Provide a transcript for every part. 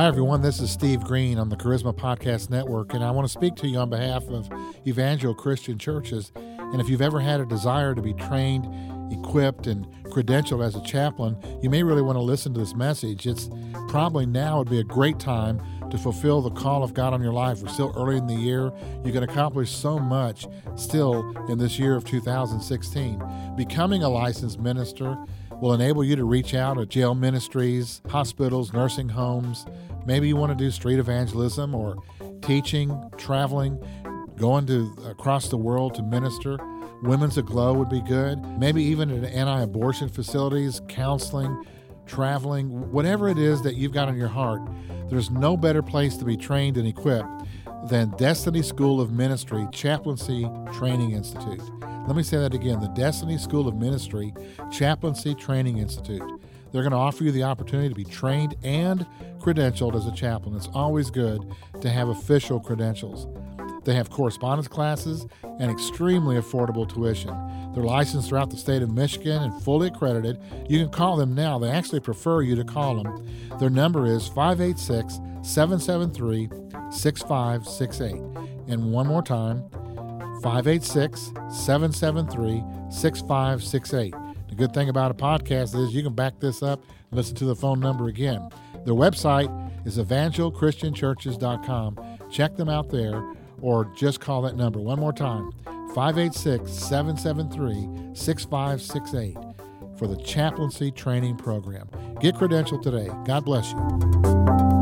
Hi, everyone. This is Steve Green on the Charisma Podcast Network, and I want to speak to you on behalf of Evangel Christian Churches. And if you've ever had a desire to be trained, equipped, and credentialed as a chaplain, you may really want to listen to this message. It's probably now would be a great time to fulfill the call of God on your life. We're still early in the year. You can accomplish so much still in this year of 2016. Becoming a licensed minister will enable you to reach out at jail ministries, hospitals, nursing homes. Maybe you want to do street evangelism or teaching, traveling, going to across the world to minister. Women's Aglow would be good. Maybe even at anti abortion facilities, counseling, traveling, whatever it is that you've got on your heart. There's no better place to be trained and equipped than Destiny School of Ministry Chaplaincy Training Institute. Let me say that again the Destiny School of Ministry Chaplaincy Training Institute. They're going to offer you the opportunity to be trained and credentialed as a chaplain. It's always good to have official credentials. They have correspondence classes and extremely affordable tuition. They're licensed throughout the state of Michigan and fully accredited. You can call them now. They actually prefer you to call them. Their number is 586 773 6568. And one more time 586 773 6568. Good thing about a podcast is you can back this up and listen to the phone number again. Their website is evangelchristianchurches.com. Check them out there or just call that number one more time 586 773 6568 for the chaplaincy training program. Get credentialed today. God bless you.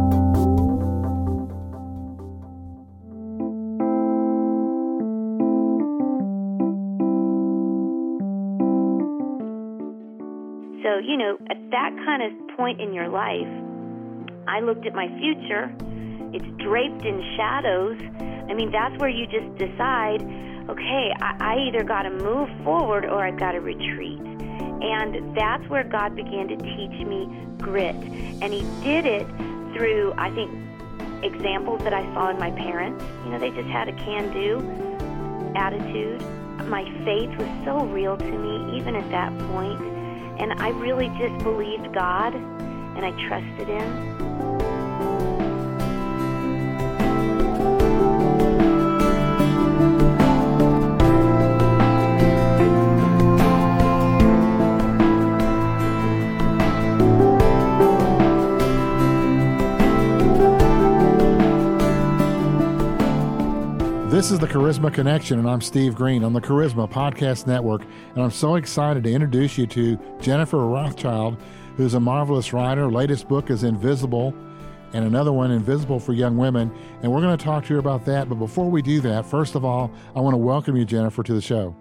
Kind of point in your life, I looked at my future. It's draped in shadows. I mean, that's where you just decide, okay, I, I either got to move forward or I've got to retreat. And that's where God began to teach me grit. And He did it through, I think, examples that I saw in my parents. You know, they just had a can do attitude. My faith was so real to me, even at that point. And I really just believed God and I trusted Him. This is the Charisma Connection, and I'm Steve Green on the Charisma Podcast Network. And I'm so excited to introduce you to Jennifer Rothschild, who's a marvelous writer. Latest book is Invisible, and another one, Invisible for Young Women. And we're going to talk to you about that. But before we do that, first of all, I want to welcome you, Jennifer, to the show.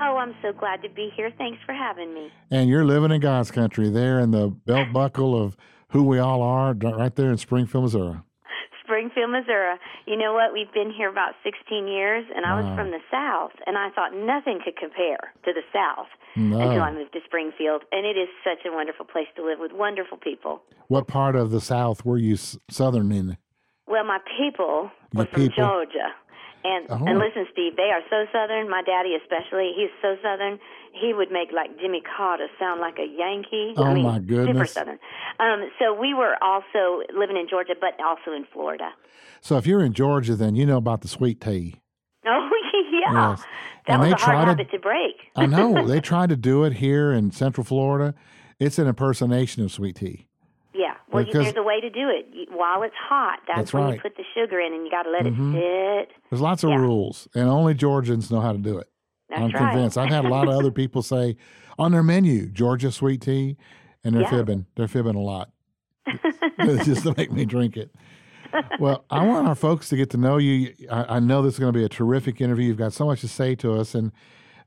Oh, I'm so glad to be here. Thanks for having me. And you're living in God's country there in the belt buckle of who we all are, right there in Springfield, Missouri. Springfield, Missouri. You know what? We've been here about 16 years, and I was Wow. from the South, and I thought nothing could compare to the South No. until I moved to Springfield. And it is such a wonderful place to live with wonderful people. What part of the South were you s- southern in? Well, my people Your were from people. Georgia. And Oh. and listen, Steve, they are so southern. My daddy especially, he's so southern. He would make like Jimmy Carter sound like a Yankee. Oh, I mean, my super goodness. southern. Um, so we were also living in Georgia, but also in Florida. So if you're in Georgia, then you know about the sweet tea. Oh yeah, Yes. that And was they a hard try to- habit to break. I know they tried to do it here in Central Florida. It's an impersonation of sweet tea. Well, you, Because- there's a way to do it. You, while it's hot, that's, That's when right. you put the sugar in, and you got to let Mhm. it sit. There's lots of Yeah. rules, and only Georgians know how to do it. That's I'm right. convinced. I've had a lot of other people say on their menu Georgia sweet tea, and they're Yeah. fibbing. They're fibbing a lot. just to make me drink it. Well, I want our folks to get to know you. I, I know this is going to be a terrific interview. You've got so much to say to us, and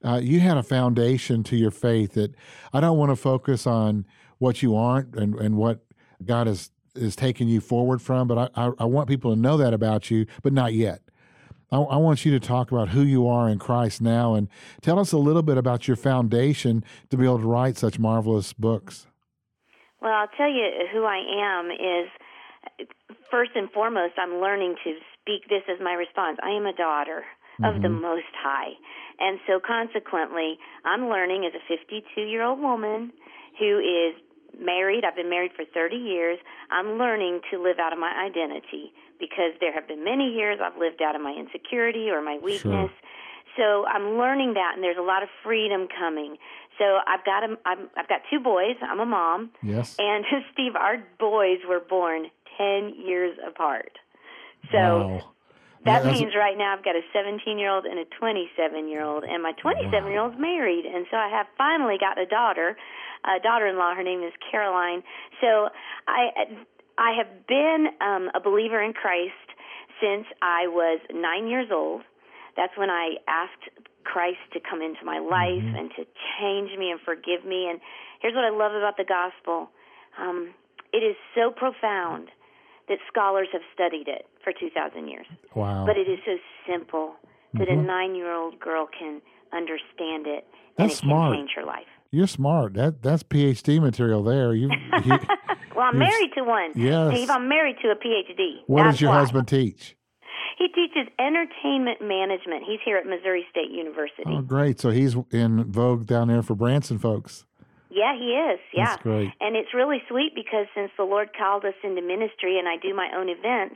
uh, you had a foundation to your faith that I don't want to focus on what you aren't and, and what God is is taking you forward from, but I, I, I want people to know that about you, but not yet. I, I want you to talk about who you are in Christ now and tell us a little bit about your foundation to be able to write such marvelous books. Well, I'll tell you who I am is first and foremost, I'm learning to speak this as my response. I am a daughter of the mm-hmm. Most High. And so consequently, I'm learning as a 52 year old woman who is married. I've been married for 30 years. I'm learning to live out of my identity because there have been many years I've lived out of my insecurity or my weakness. Sure. So I'm learning that, and there's a lot of freedom coming. So I've got a, I'm, I've got two boys. I'm a mom. Yes. And Steve, our boys were born 10 years apart. So wow. that yeah, means right now I've got a 17 year old and a 27 year old, and my 27 year old's married, and so I have finally got a daughter, a daughter-in-law. Her name is Caroline. So I I have been um, a believer in Christ since I was nine years old. That's when I asked Christ to come into my life mm-hmm. and to change me and forgive me. And here's what I love about the gospel um, it is so profound that scholars have studied it for 2,000 years. Wow. But it is so simple that mm-hmm. a nine year old girl can understand it that's and it smart. can change her life. You're smart. That that's PhD material there. You, you well, I'm married to one. Yes. Steve, I'm married to a PhD. What that's does your why. husband teach? He teaches entertainment management. He's here at Missouri State University. Oh, great! So he's in vogue down there for Branson folks. Yeah, he is. Yeah. That's great. And it's really sweet because since the Lord called us into ministry and I do my own events,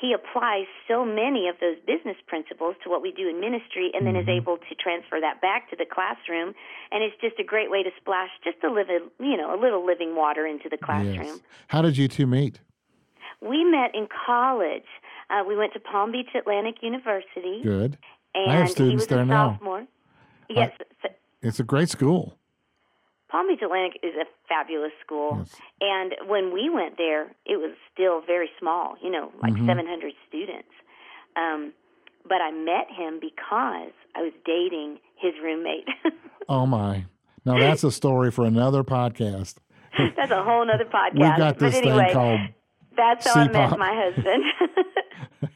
he applies so many of those business principles to what we do in ministry and then mm-hmm. is able to transfer that back to the classroom. And it's just a great way to splash just a little you know a little living water into the classroom. Yes. how did you two meet? We met in college. Uh, we went to palm beach atlantic university. Good. And i have students there now. sophomore. yes I, it's a great school Palm Beach Atlantic is a fabulous school. Yes. And when we went there, it was still very small, you know, like mm-hmm. 700 students. Um, but I met him because I was dating his roommate. oh, my. Now, that's a story for another podcast. that's a whole other podcast. We've got this but anyway, thing called That's how C-pop. I met my husband.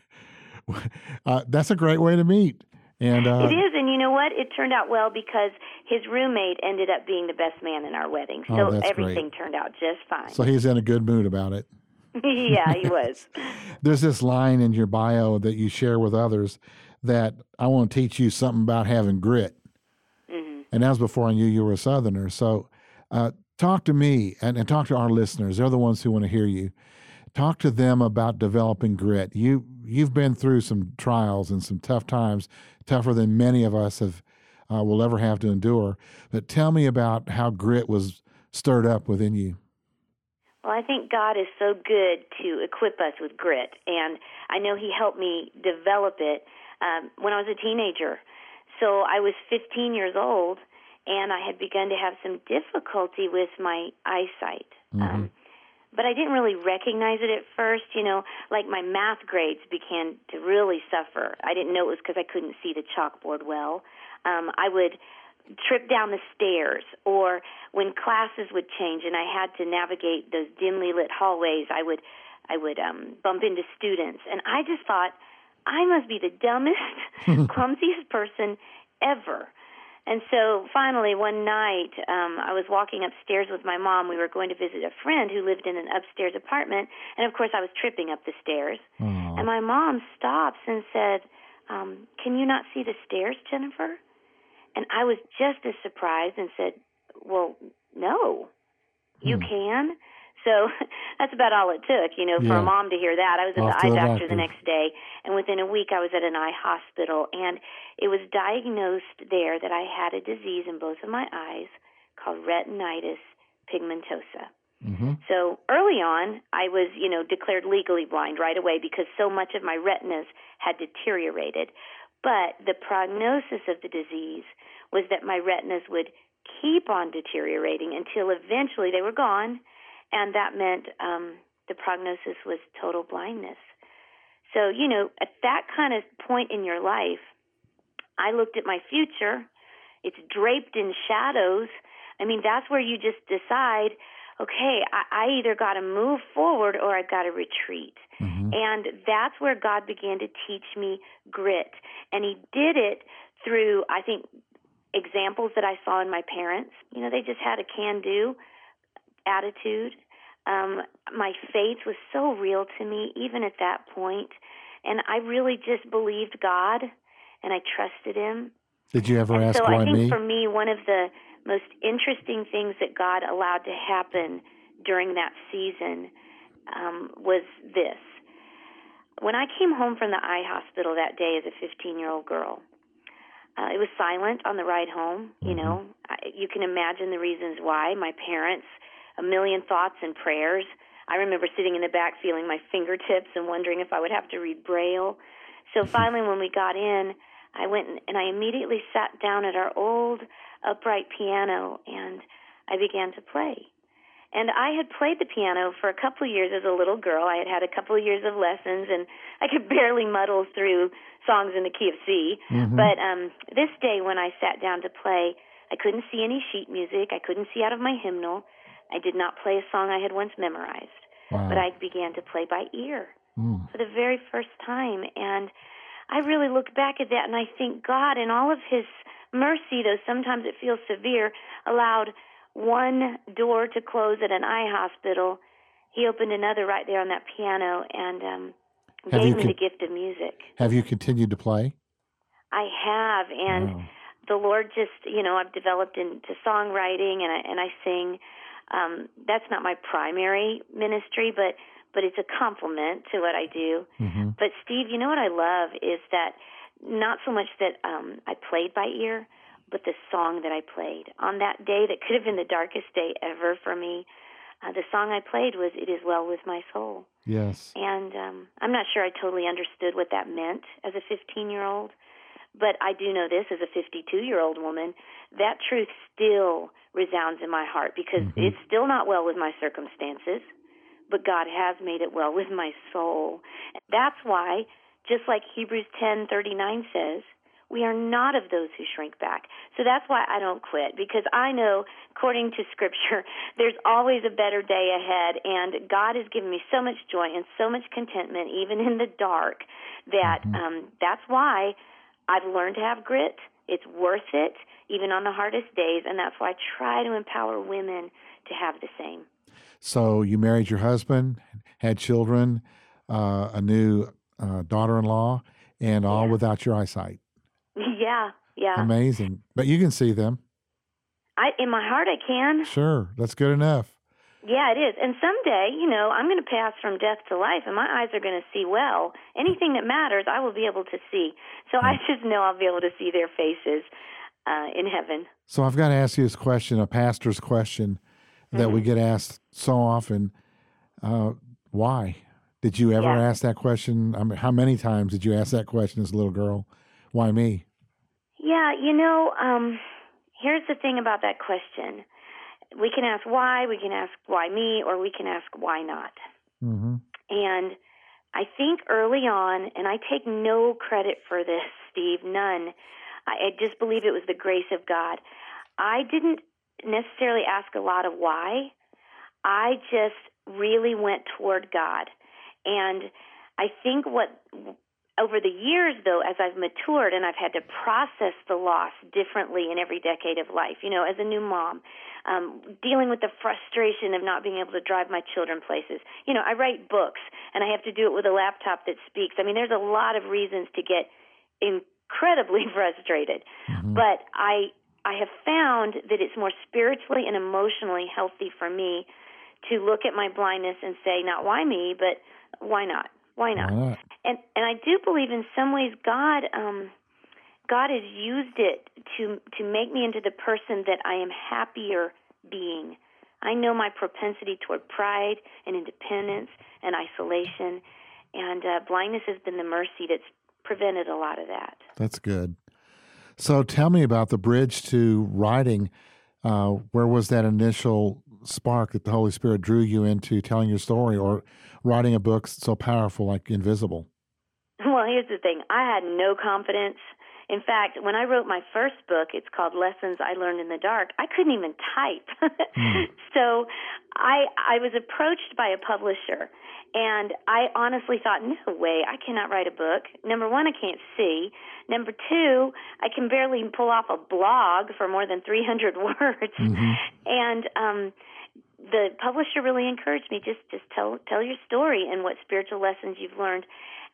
uh, that's a great way to meet. And uh, it is, and you know what? It turned out well because his roommate ended up being the best man in our wedding. So oh, everything great. turned out just fine. So he's in a good mood about it. yeah, he was. There's this line in your bio that you share with others that I want to teach you something about having grit. Mm-hmm. And that was before I knew you were a Southerner. So uh, talk to me and, and talk to our listeners. They're the ones who want to hear you. Talk to them about developing grit. You you've been through some trials and some tough times, tougher than many of us have uh, will ever have to endure. But tell me about how grit was stirred up within you. Well, I think God is so good to equip us with grit, and I know He helped me develop it um, when I was a teenager. So I was 15 years old, and I had begun to have some difficulty with my eyesight. Mm-hmm. Um, but I didn't really recognize it at first. You know, like my math grades began to really suffer. I didn't know it was because I couldn't see the chalkboard well. Um, I would trip down the stairs, or when classes would change and I had to navigate those dimly lit hallways, I would I would um, bump into students, and I just thought I must be the dumbest, clumsiest person ever. And so finally, one night, um, I was walking upstairs with my mom. We were going to visit a friend who lived in an upstairs apartment. And of course, I was tripping up the stairs. Aww. And my mom stops and said, um, Can you not see the stairs, Jennifer? And I was just as surprised and said, Well, no, you hmm. can. So that's about all it took, you know, for yeah. a mom to hear that. I was at Off the eye doctor. doctor the next day, and within a week I was at an eye hospital, and it was diagnosed there that I had a disease in both of my eyes called retinitis pigmentosa. Mm-hmm. So early on, I was, you know, declared legally blind right away because so much of my retinas had deteriorated. But the prognosis of the disease was that my retinas would keep on deteriorating until eventually they were gone and that meant um, the prognosis was total blindness. So, you know, at that kind of point in your life, I looked at my future. It's draped in shadows. I mean, that's where you just decide, okay, I, I either got to move forward or I've got to retreat. Mm-hmm. And that's where God began to teach me grit. And He did it through, I think, examples that I saw in my parents. You know, they just had a can do attitude. Um, my faith was so real to me, even at that point, and I really just believed God, and I trusted Him. Did you ever and ask so why I think me? for me, one of the most interesting things that God allowed to happen during that season um, was this. When I came home from the eye hospital that day as a 15 year old girl, uh, it was silent on the ride home. You Mm-hmm. know, I, you can imagine the reasons why. My parents, a million thoughts and prayers. I remember sitting in the back feeling my fingertips and wondering if I would have to read Braille. So finally, when we got in, I went and, I immediately sat down at our old upright piano and I began to play. And I had played the piano for a couple of years as a little girl. I had had a couple of years of lessons, and I could barely muddle through songs in the key of C. Mhm. But um, this day, when I sat down to play, I couldn't see any sheet music. I couldn't see out of my hymnal. I did not play a song I had once memorized, wow. but I began to play by ear Mm. for the very first time. And I really look back at that and I think God, in all of His mercy, though sometimes it feels severe, allowed one door to close at an eye hospital. He opened another right there on that piano and um, gave me con- the gift of music. Have you continued to play? I have, and Wow. the Lord just, you know, I've developed into songwriting and I and I sing. Um, that's not my primary ministry, but but it's a complement to what I do. hmm But Steve, you know what I love is that not so much that um, I played by ear, but the song that I played on that day that could have been the darkest day ever for me. Uh, the song I played was "It Is Well with My Soul," Yes. and um, I'm not sure I totally understood what that meant as a 15 year old. But I do know this as a 52 year old woman, that truth still resounds in my heart because Mhm. it's still not well with my circumstances, but God has made it well with my soul. That's why, just like Hebrews 10:39 says, we are not of those who shrink back. So that's why I don't quit because I know, according to Scripture, there's always a better day ahead, and God has given me so much joy and so much contentment, even in the dark, that Mhm. um, that's why I've learned to have grit. It's worth it, even on the hardest days, and that's why I try to empower women to have the same. So you married your husband, had children, uh, a new uh, daughter-in-law, and all Yeah. without your eyesight. yeah, yeah. Amazing. But you can see them. I in my heart I can. Sure, that's good enough. Yeah, it is. And someday, you know, I'm going to pass from death to life, and my eyes are going to see well. Anything that matters, I will be able to see. So I just know I'll be able to see their faces uh, in heaven. So I've got to ask you this question, a pastor's question that we Mhm. get asked so often. Uh, why? Did you ever Yeah. ask that question? I mean, how many times did you ask that question as a little girl? Why me? Yeah, you know, um, here's the thing about that question. We can ask why, we can ask why me, or we can ask why not. hmm And I think early on, and I take no credit for this, Steve, none. I, I just believe it was the grace of God. I didn't necessarily ask a lot of why. I just really went toward God. And I think what over the years though as I've matured and I've had to process the loss differently in every decade of life, you know, as a new mom, um, dealing with the frustration of not being able to drive my children places. You know, I write books and I have to do it with a laptop that speaks. I mean, there's a lot of reasons to get incredibly frustrated. Mhm. But I I have found that it's more spiritually and emotionally healthy for me to look at my blindness and say, not why me, but why not? Why not? Why not? and and I do believe in some ways God um God has used it to to make me into the person that I am happier being. I know my propensity toward pride and independence and isolation, and uh, blindness has been the mercy that's prevented a lot of that. That's good. So tell me about the bridge to writing. Uh, where was that initial spark that the Holy Spirit drew you into telling your story or writing a book so powerful like Invisible? Well, here's the thing. I had no confidence. In fact, when I wrote my first book, it's called Lessons I Learned in the Dark. I couldn't even type. Hmm. So, I I was approached by a publisher, and I honestly thought, no way, I cannot write a book. Number 1, I can't see. Number 2, I can barely pull off a blog for more than 300 words. Mhm. And um the publisher really encouraged me just just tell tell your story and what spiritual lessons you've learned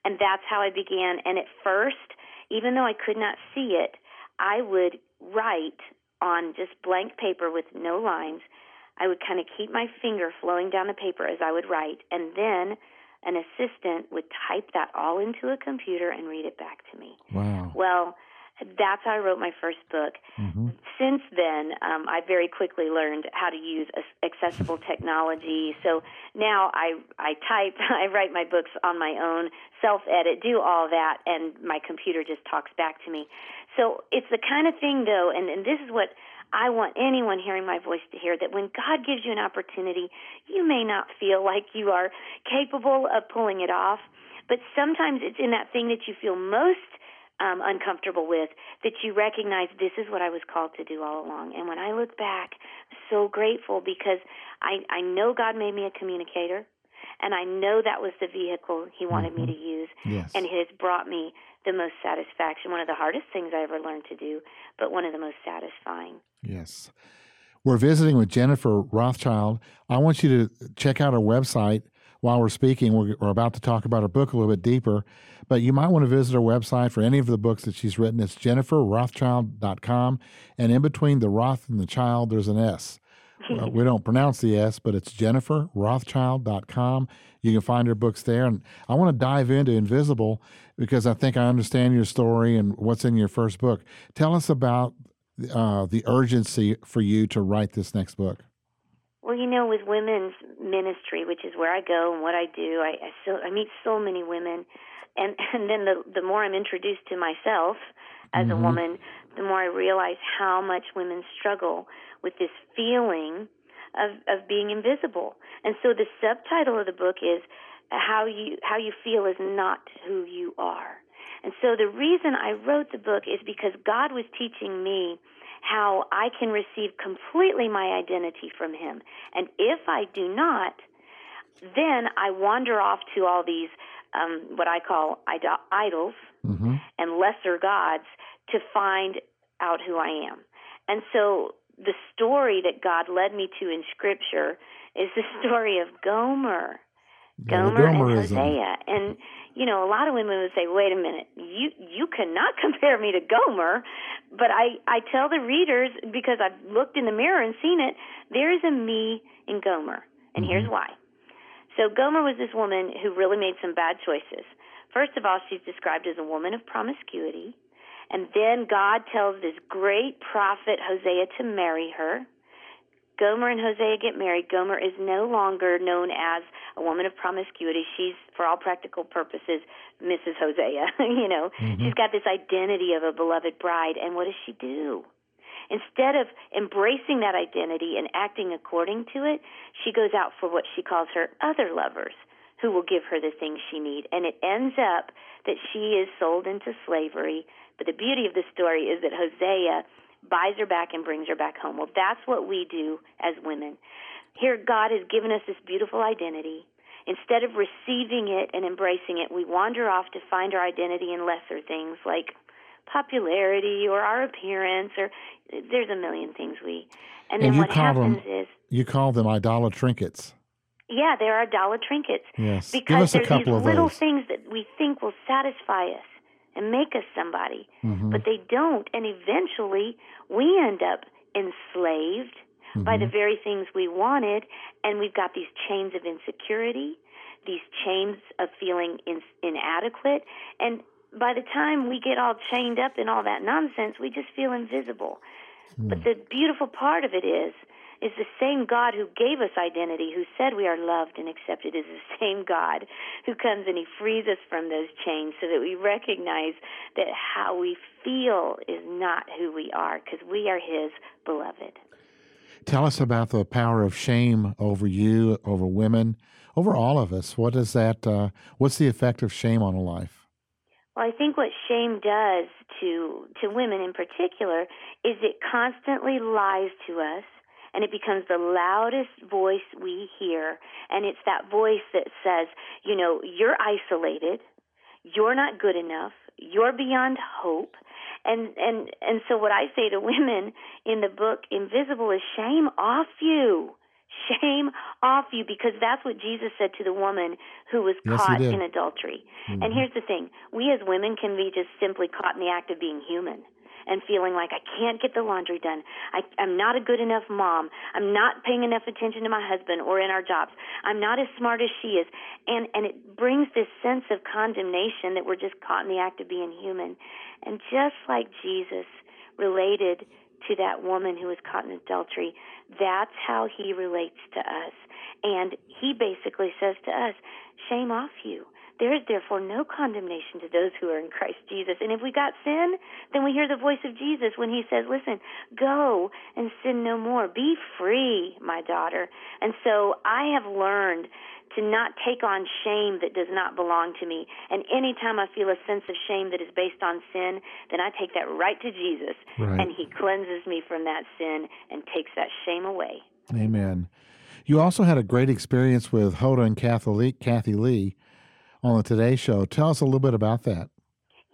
and that's how I began and at first even though I could not see it I would write on just blank paper with no lines I would kind of keep my finger flowing down the paper as I would write, and then an assistant would type that all into a computer and read it back to me. Wow. Well, that's how I wrote my first book. Mm-hmm. Since then, um, I very quickly learned how to use accessible technology. So now I I type, I write my books on my own, self edit, do all that, and my computer just talks back to me. So it's the kind of thing, though, and, and this is what I want anyone hearing my voice to hear that when God gives you an opportunity, you may not feel like you are capable of pulling it off, but sometimes it's in that thing that you feel most um, uncomfortable with that you recognize this is what I was called to do all along. And when I look back, I'm so grateful because I, I know God made me a communicator, and I know that was the vehicle He wanted mm-hmm. me to use, yes. and it has brought me the most satisfaction. One of the hardest things I ever learned to do, but one of the most satisfying. Yes. We're visiting with Jennifer Rothschild. I want you to check out our website while we're speaking. We're, we're about to talk about her book a little bit deeper, but you might want to visit her website for any of the books that she's written. It's jenniferrothschild.com. And in between the Roth and the child, there's an S. Uh, we don't pronounce the S, but it's jenniferrothschild.com. You can find her books there. And I want to dive into Invisible because I think I understand your story and what's in your first book. Tell us about uh, the urgency for you to write this next book. Well, you know, with women's ministry, which is where I go and what I do, I, I so I meet so many women, and and then the the more I'm introduced to myself as mm-hmm. a woman, the more I realize how much women struggle with this feeling of of being invisible. And so the subtitle of the book is how you how you feel is not who you are. And so the reason I wrote the book is because God was teaching me how I can receive completely my identity from him. And if I do not, then I wander off to all these um, what I call idols mm-hmm. and lesser gods to find out who I am. And so the story that God led me to in Scripture is the story of Gomer. Gomer and Hosea. And you know, a lot of women would say, "Wait a minute, you you cannot compare me to Gomer." But I I tell the readers because I've looked in the mirror and seen it. There is a me in Gomer, and mm-hmm. here's why. So Gomer was this woman who really made some bad choices. First of all, she's described as a woman of promiscuity. And then God tells this great prophet Hosea to marry her. Gomer and Hosea get married. Gomer is no longer known as a woman of promiscuity. She's, for all practical purposes, Mrs. Hosea. you know, mm-hmm. she's got this identity of a beloved bride. And what does she do? Instead of embracing that identity and acting according to it, she goes out for what she calls her other lovers who will give her the things she needs. And it ends up that she is sold into slavery. But the beauty of the story is that Hosea buys her back and brings her back home. Well, that's what we do as women. Here, God has given us this beautiful identity. Instead of receiving it and embracing it, we wander off to find our identity in lesser things like popularity or our appearance or there's a million things we and, and then what happens them, is you call them idol trinkets yeah there are dollar trinkets yes because Give us a couple these of little those. things that we think will satisfy us and make us somebody, mm-hmm. but they don't. And eventually, we end up enslaved mm-hmm. by the mm-hmm. very things we wanted, and we've got these chains of insecurity, these chains of feeling in, inadequate, and by the time we get all chained up in all that nonsense, we just feel invisible. Mm. But the beautiful part of it is is the same God who gave us identity, who said we are loved and accepted, is the same God who comes and He frees us from those chains so that we recognize that how we feel is not who we are because we are His beloved. Tell us about the power of shame over you, over women, over all of us. What is that? Uh, what's the effect of shame on a life? Well, I think what shame does to to women in particular is it constantly lies to us and it becomes the loudest voice we hear. And it's that voice that says, you know, you're isolated, you're not good enough, you're beyond hope. And and and so what I say to women in the book Invisible is shame off you. Shame off you because that's what Jesus said to the woman who was yes, caught in adultery. Mm-hmm. And here's the thing, we as women can be just simply caught in the act of being human and feeling like I can't get the laundry done. I, I'm not a good enough mom. I'm not paying enough attention to my husband or in our jobs. I'm not as smart as she is. And, and it brings this sense of condemnation that we're just caught in the act of being human. And just like Jesus related to that woman who was caught in adultery, that's how he relates to us. And he basically says to us, shame off you. There is therefore no condemnation to those who are in Christ Jesus. And if we got sin, then we hear the voice of Jesus when he says, Listen, go and sin no more. Be free, my daughter. And so I have learned to not take on shame that does not belong to me. And anytime I feel a sense of shame that is based on sin, then I take that right to Jesus. Right. And he cleanses me from that sin and takes that shame away. Amen. You also had a great experience with Hoda and Kathie Lee, Kathie Lee on the Today Show. Tell us a little bit about that.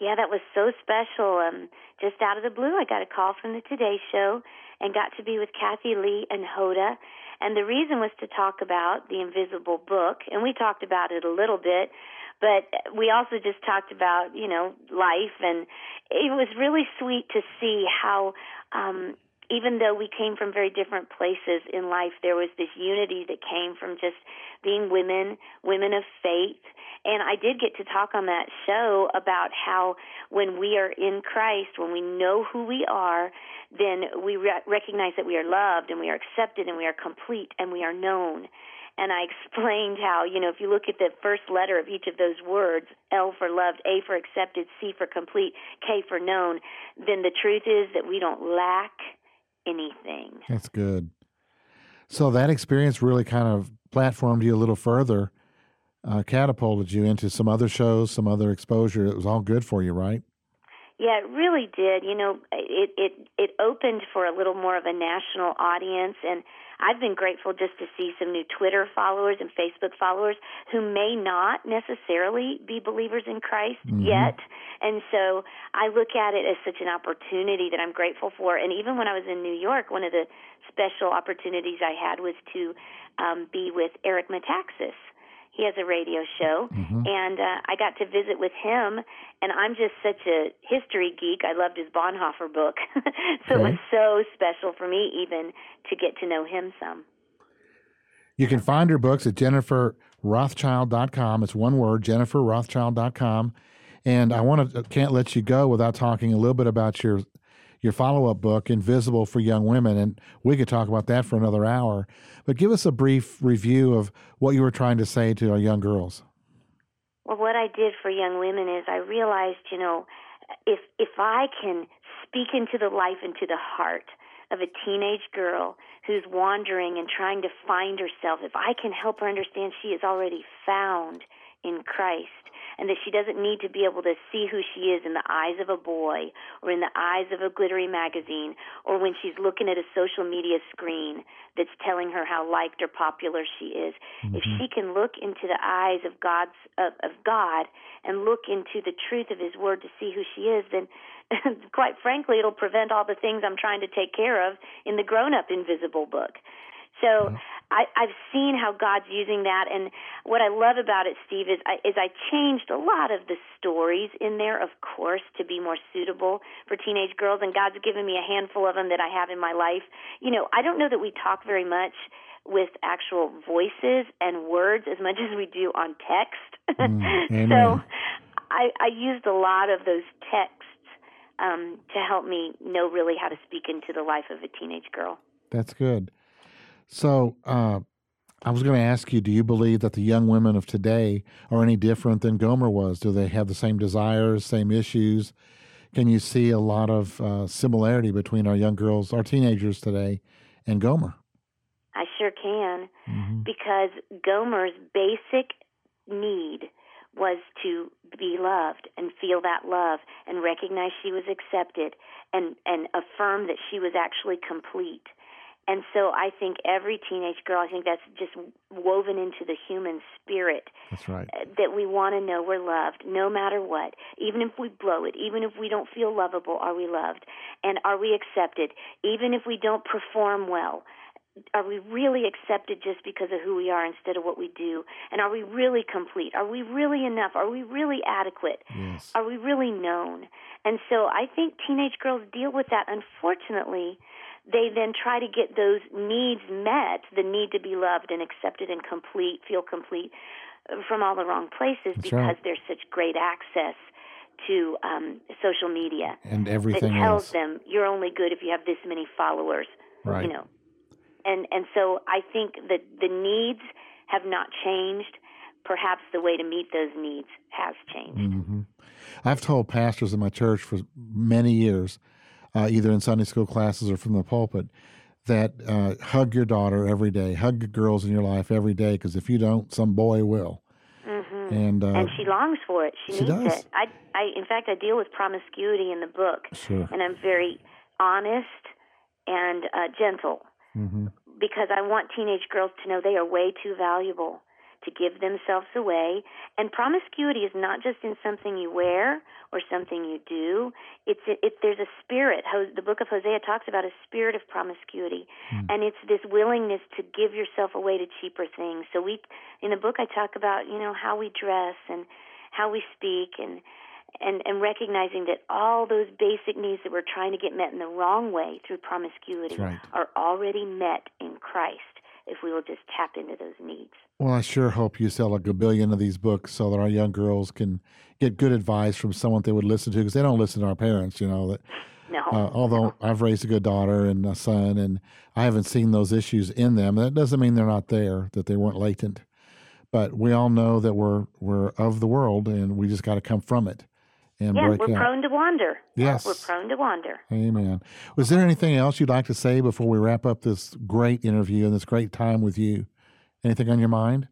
Yeah, that was so special. Um, just out of the blue, I got a call from the Today Show and got to be with Kathie Lee and Hoda. And the reason was to talk about the invisible book, and we talked about it a little bit, but we also just talked about, you know, life, and it was really sweet to see how um, even though we came from very different places in life, there was this unity that came from just being women, women of faith. And I did get to talk on that show about how when we are in Christ, when we know who we are, then we re- recognize that we are loved and we are accepted and we are complete and we are known. And I explained how, you know, if you look at the first letter of each of those words, L for loved, A for accepted, C for complete, K for known, then the truth is that we don't lack anything. That's good. So that experience really kind of platformed you a little further, uh, catapulted you into some other shows, some other exposure. It was all good for you, right? Yeah, it really did. You know, it it it opened for a little more of a national audience and I've been grateful just to see some new Twitter followers and Facebook followers who may not necessarily be believers in Christ Mhm. yet. And so I look at it as such an opportunity that I'm grateful for. And even when I was in New York, one of the special opportunities I had was to um, be with Eric Metaxas. He has a radio show, Mhm. and uh, I got to visit with him. And I'm just such a history geek. I loved his Bonhoeffer book, so it was so special for me even to get to know him some. You can find her books at jenniferrothschild.com. It's one word, jenniferrothschild.com. And I want to can't let you go without talking a little bit about your your follow-up book, Invisible for Young Women, and we could talk about that for another hour. But give us a brief review of what you were trying to say to our young girls. Well, what I did for young women is I realized, you know, if if I can speak into the life, into the heart of a teenage girl who's wandering and trying to find herself, if I can help her understand she is already found in Christ and that she doesn't need to be able to see who she is in the eyes of a boy or in the eyes of a glittery magazine or when she's looking at a social media screen that's telling her how liked or popular she is. If mm-hmm. she can look into the eyes of God's of, of God and look into the truth of his word to see who she is, then quite frankly it'll prevent all the things I'm trying to take care of in the grown up invisible book. So I, I've seen how God's using that, and what I love about it, Steve, is I, is I changed a lot of the stories in there, of course, to be more suitable for teenage girls, and God's given me a handful of them that I have in my life. You know, I don't know that we talk very much with actual voices and words as much as we do on text. Mm, so I, I used a lot of those texts um, to help me know really how to speak into the life of a teenage girl. That's good. So, uh, I was going to ask you, do you believe that the young women of today are any different than Gomer was? Do they have the same desires, same issues? Can you see a lot of uh, similarity between our young girls, our teenagers today, and Gomer? I sure can Mhm. because Gomer's basic need was to be loved and feel that love and recognize she was accepted and and affirm that she was actually complete. And so I think every teenage girl, I think that's just woven into the human spirit That's right. uh, that we want to know we're loved no matter what. Even if we blow it, even if we don't feel lovable, are we loved? And are we accepted? Even if we don't perform well, are we really accepted just because of who we are instead of what we do? And are we really complete? Are we really enough? Are we really adequate? Yes. Are we really known? And so I think teenage girls deal with that. Unfortunately, they then try to get those needs met the need to be loved and accepted and complete, feel complete from all the wrong places That's because right. there's such great access to um, social media And everything that tells else. them you're only good if you have this many followers. Right. You know, and and so I think that the needs have not changed. Perhaps the way to meet those needs has changed. hmm I've told pastors in my church for many years, uh, either in Sunday school classes or from the pulpit, that uh, hug your daughter every day, hug the girls in your life every day, because if you don't, some boy will. hmm And, uh, and she longs for it. She, she needs does. it. I, I, in fact, I deal with promiscuity in the book, sure. and I'm very honest and uh, gentle hmm because I want teenage girls to know they are way too valuable to give themselves away. And promiscuity is not just in something you wear or something you do. It's it, there's a spirit. The book of Hosea talks about a spirit of promiscuity, Mm. and it's this willingness to give yourself away to cheaper things. So we in the book I talk about you know how we dress and how we speak and and and recognizing that all those basic needs that we're trying to get met in the wrong way through promiscuity right. are already met in Christ if we will just tap into those needs. Well, I sure hope you sell like a billion of these books so that our young girls can get good advice from someone they would listen to, because they don't listen to our parents, you know. That No. uh, although I've raised a good daughter and a son, and I haven't seen those issues in them. That doesn't mean they're not there, that they weren't latent. But we all know that we're we're of the world, and we just got to come from it and yeah, break we're out. prone to wander. Yes. We're prone to wander. Amen. Was there anything else you'd like to say before we wrap up this great interview and this great time with you? Anything on your mind?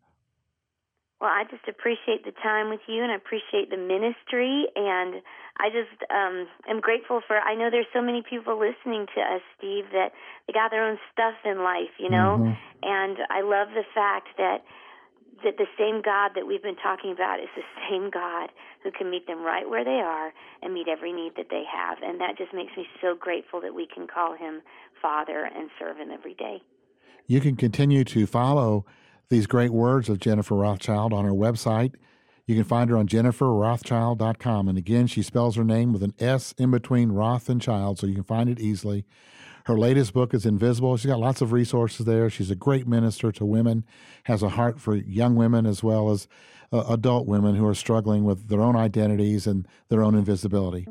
Well, I just appreciate the time with you and I appreciate the ministry and I just um am grateful for I know there's so many people listening to us, Steve, that they got their own stuff in life, you know? Mhm. And I love the fact that that the same God that we've been talking about is the same God who can meet them right where they are and meet every need that they have. And that just makes me so grateful that we can call him Father and serve him every day. You can continue to follow these great words of Jennifer Rothschild on her website. You can find her on jenniferrothschild.com. And again, she spells her name with an S in between Roth and Child, so you can find it easily. Her latest book is Invisible. She's got lots of resources there. She's a great minister to women, has a heart for young women as well as uh, adult women who are struggling with their own identities and their own invisibility.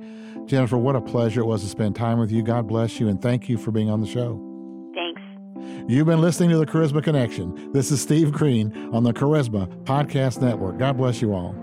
Jennifer, what a pleasure it was to spend time with you. God bless you, and thank you for being on the show. Thanks. You've been listening to the Charisma Connection. This is Steve Green on the Charisma Podcast Network. God bless you all.